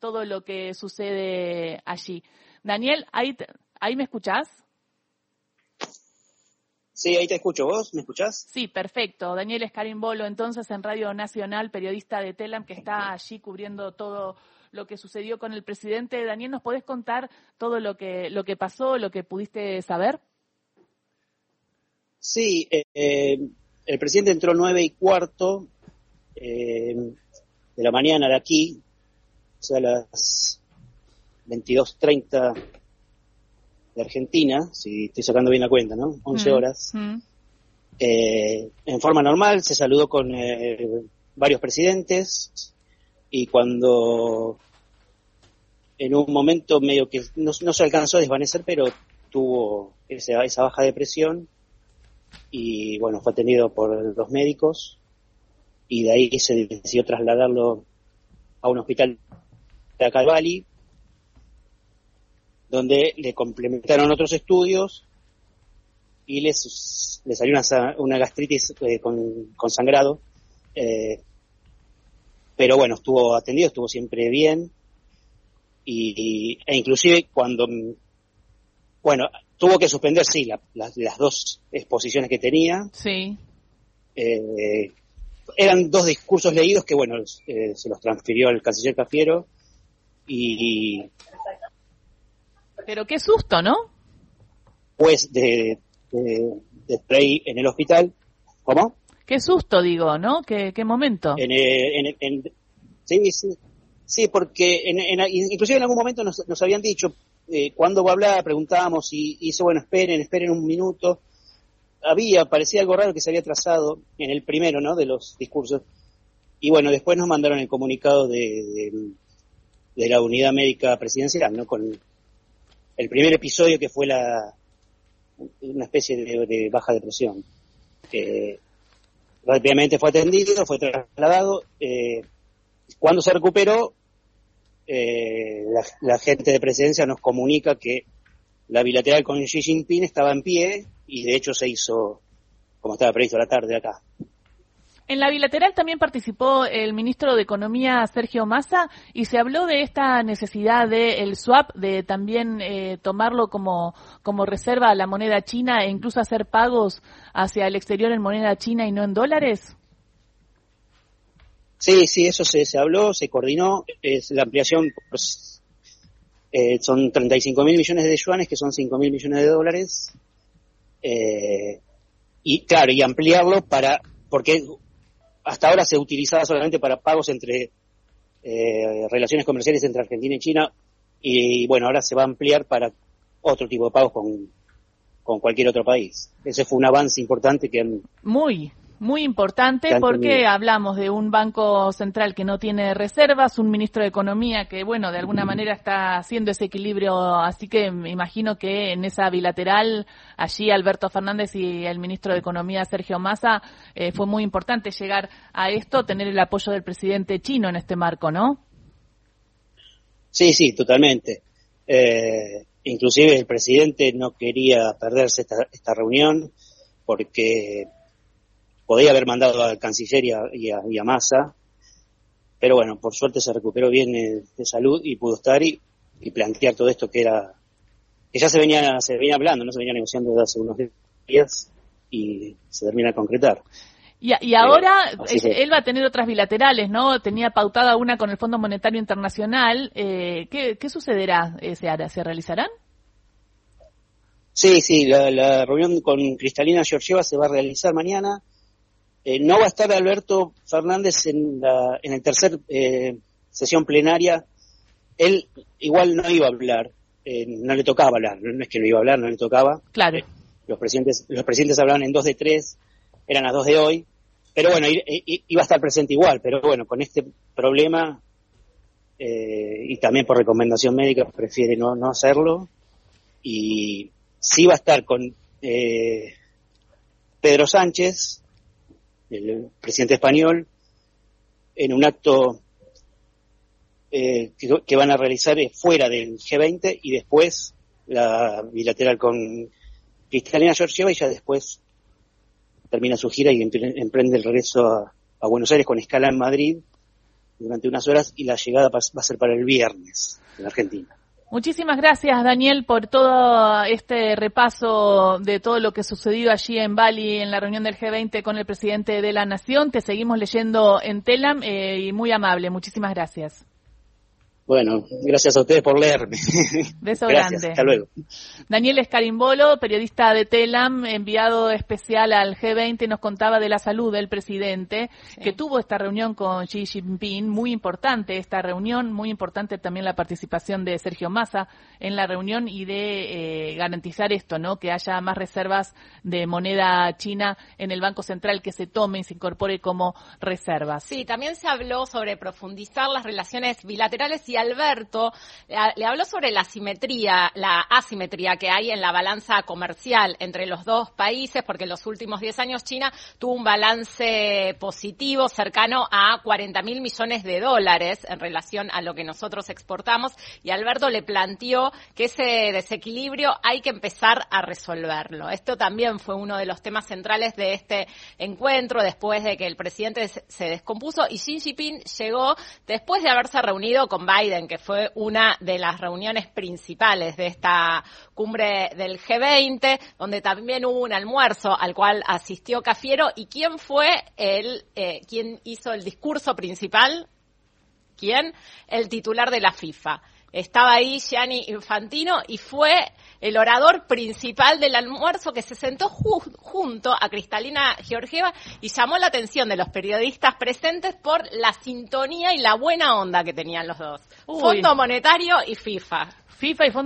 todo lo que sucede allí. Daniel, ¿ahí, ahí me escuchás? Sí, ahí te escucho. ¿Vos me escuchás? Sí, perfecto. Daniel Escarimbolo, entonces en Radio Nacional, periodista de Telam, que está allí cubriendo todo lo que sucedió con el presidente. Daniel, ¿nos podés contar todo lo que, lo que pasó, lo que pudiste saber? Sí, eh, el presidente entró nueve y cuarto eh, de la mañana de aquí, o sea, a las 22.30 de Argentina, si estoy sacando bien la cuenta, ¿no? 11 mm, horas. Mm. Eh, en forma normal se saludó con eh, varios presidentes y cuando en un momento medio que no, se alcanzó a desvanecer, pero tuvo esa, esa baja de presión y bueno, fue atendido por los médicos y de ahí se decidió trasladarlo a un hospital de Calvali donde le complementaron otros estudios y les salió una, gastritis eh, con, sangrado. Eh, pero bueno, estuvo atendido, estuvo siempre bien. Y, e inclusive cuando, bueno, tuvo que suspender, sí, las dos exposiciones que tenía. Sí. Eh, eran dos discursos leídos que, bueno, se los transfirió el canciller Cafiero y, pero qué susto, ¿no? Pues de, de, spray en el hospital. ¿Cómo? Qué susto, digo, ¿no? ¿Qué, qué momento? En, eh, sí, sí, sí, porque en, inclusive en algún momento nos, nos habían dicho eh, cuándo va a hablar, preguntábamos y, hizo, bueno, esperen, esperen un minuto. Había, parecía algo raro que se había trazado en el primero, ¿no? De los discursos. Y bueno, después nos mandaron el comunicado de, de, de la unidad médica presidencial, ¿no? Con, el primer episodio que fue la una especie de, baja depresión. que rápidamente fue atendido, fue trasladado. Eh, cuando se recuperó, eh, la, gente de presidencia nos comunica que la bilateral con Xi Jinping estaba en pie y de hecho se hizo como estaba previsto la tarde acá. En la bilateral también participó el ministro de Economía, Sergio Massa, y se habló de esta necesidad del swap, de también eh, tomarlo como, como reserva a la moneda china e incluso hacer pagos hacia el exterior en moneda china y no en dólares. Sí, sí, eso se, se habló, se coordinó, es la ampliación, pues, eh, son 35 mil millones de yuanes, que son 5 mil millones de dólares, eh, y claro, y ampliarlo para, porque hasta ahora se utilizaba solamente para pagos entre eh, relaciones comerciales entre Argentina y China y bueno, ahora se va a ampliar para otro tipo de pagos con, con cualquier otro país. Ese fue un avance importante que han... Muy, muy importante porque hablamos de un banco central que no tiene reservas, un ministro de Economía que, bueno, de alguna manera está haciendo ese equilibrio, así que me imagino que en esa bilateral, allí Alberto Fernández y el ministro de Economía Sergio Massa, eh, fue muy importante llegar a esto, tener el apoyo del presidente chino en este marco, ¿no? Sí, sí, totalmente. Eh, inclusive el presidente no quería perderse esta, esta reunión porque podía haber mandado al canciller y a, Massa, pero bueno, por suerte se recuperó bien de, salud y pudo estar y, plantear todo esto que era, que ya se venía, se venía hablando, no se venía negociando desde hace unos días y se termina de concretar. Y, y ahora él va a tener otras bilaterales, ¿no? Tenía pautada una con el Fondo Monetario Internacional. Eh, ¿qué, sucederá? Eh, ¿Se, ¿Se realizarán? Sí, sí, la, la, reunión con Cristalina Georgieva se va a realizar mañana. Eh, no va a estar Alberto Fernández en, la, en el tercer eh, sesión plenaria. Él igual no iba a hablar, eh, no le tocaba hablar, no es que no iba a hablar, no le tocaba. Claro. Los presidentes, los presidentes hablaban en dos de tres, eran las dos de hoy, pero bueno, iba a estar presente igual, pero bueno, con este problema y también por recomendación médica prefiere no, no hacerlo y sí va a estar con Pedro Sánchez, el presidente español, en un acto eh, que, van a realizar fuera del G20 y después la bilateral con Cristalina Georgieva y ya después termina su gira y emprende el regreso a, Buenos Aires con escala en Madrid durante unas horas y la llegada va a ser para el viernes en Argentina. Muchísimas gracias, Daniel, por todo este repaso de todo lo que sucedió allí en Bali en la reunión del G20 con el presidente de la Nación. Te seguimos leyendo en Telam eh, y muy amable. Muchísimas gracias. Bueno, gracias a ustedes por leerme. Beso grande. Hasta luego. Daniel Escarimbolo, periodista de Telam, enviado especial al G20, nos contaba de la salud del presidente, que tuvo esta reunión con Xi Jinping, muy importante esta reunión, muy importante también la participación de Sergio Massa en la reunión y de eh, garantizar esto, ¿no? Que haya más reservas de moneda china en el Banco Central que se tome y se incorpore como reservas. Sí, también se habló sobre profundizar las relaciones bilaterales y Alberto le habló sobre la asimetría, la asimetría que hay en la balanza comercial entre los dos países, porque en los últimos 10 años China tuvo un balance positivo cercano a 40 mil millones de dólares en relación a lo que nosotros exportamos y Alberto le planteó que ese desequilibrio hay que empezar a resolverlo. Esto también fue uno de los temas centrales de este encuentro después de que el presidente se descompuso y Xi Jinping llegó después de haberse reunido con Biden que fue una de las reuniones principales de esta cumbre del G20, donde también hubo un almuerzo al cual asistió Cafiero. ¿Y quién fue el, eh, quién hizo el discurso principal? ¿Quién? El titular de la FIFA. Estaba ahí Gianni Infantino y fue el orador principal del almuerzo que se sentó junto a Cristalina Georgieva y llamó la atención de los periodistas presentes por la sintonía y la buena onda que tenían los dos. Fondo Monetario y FIFA. FIFA y Fondo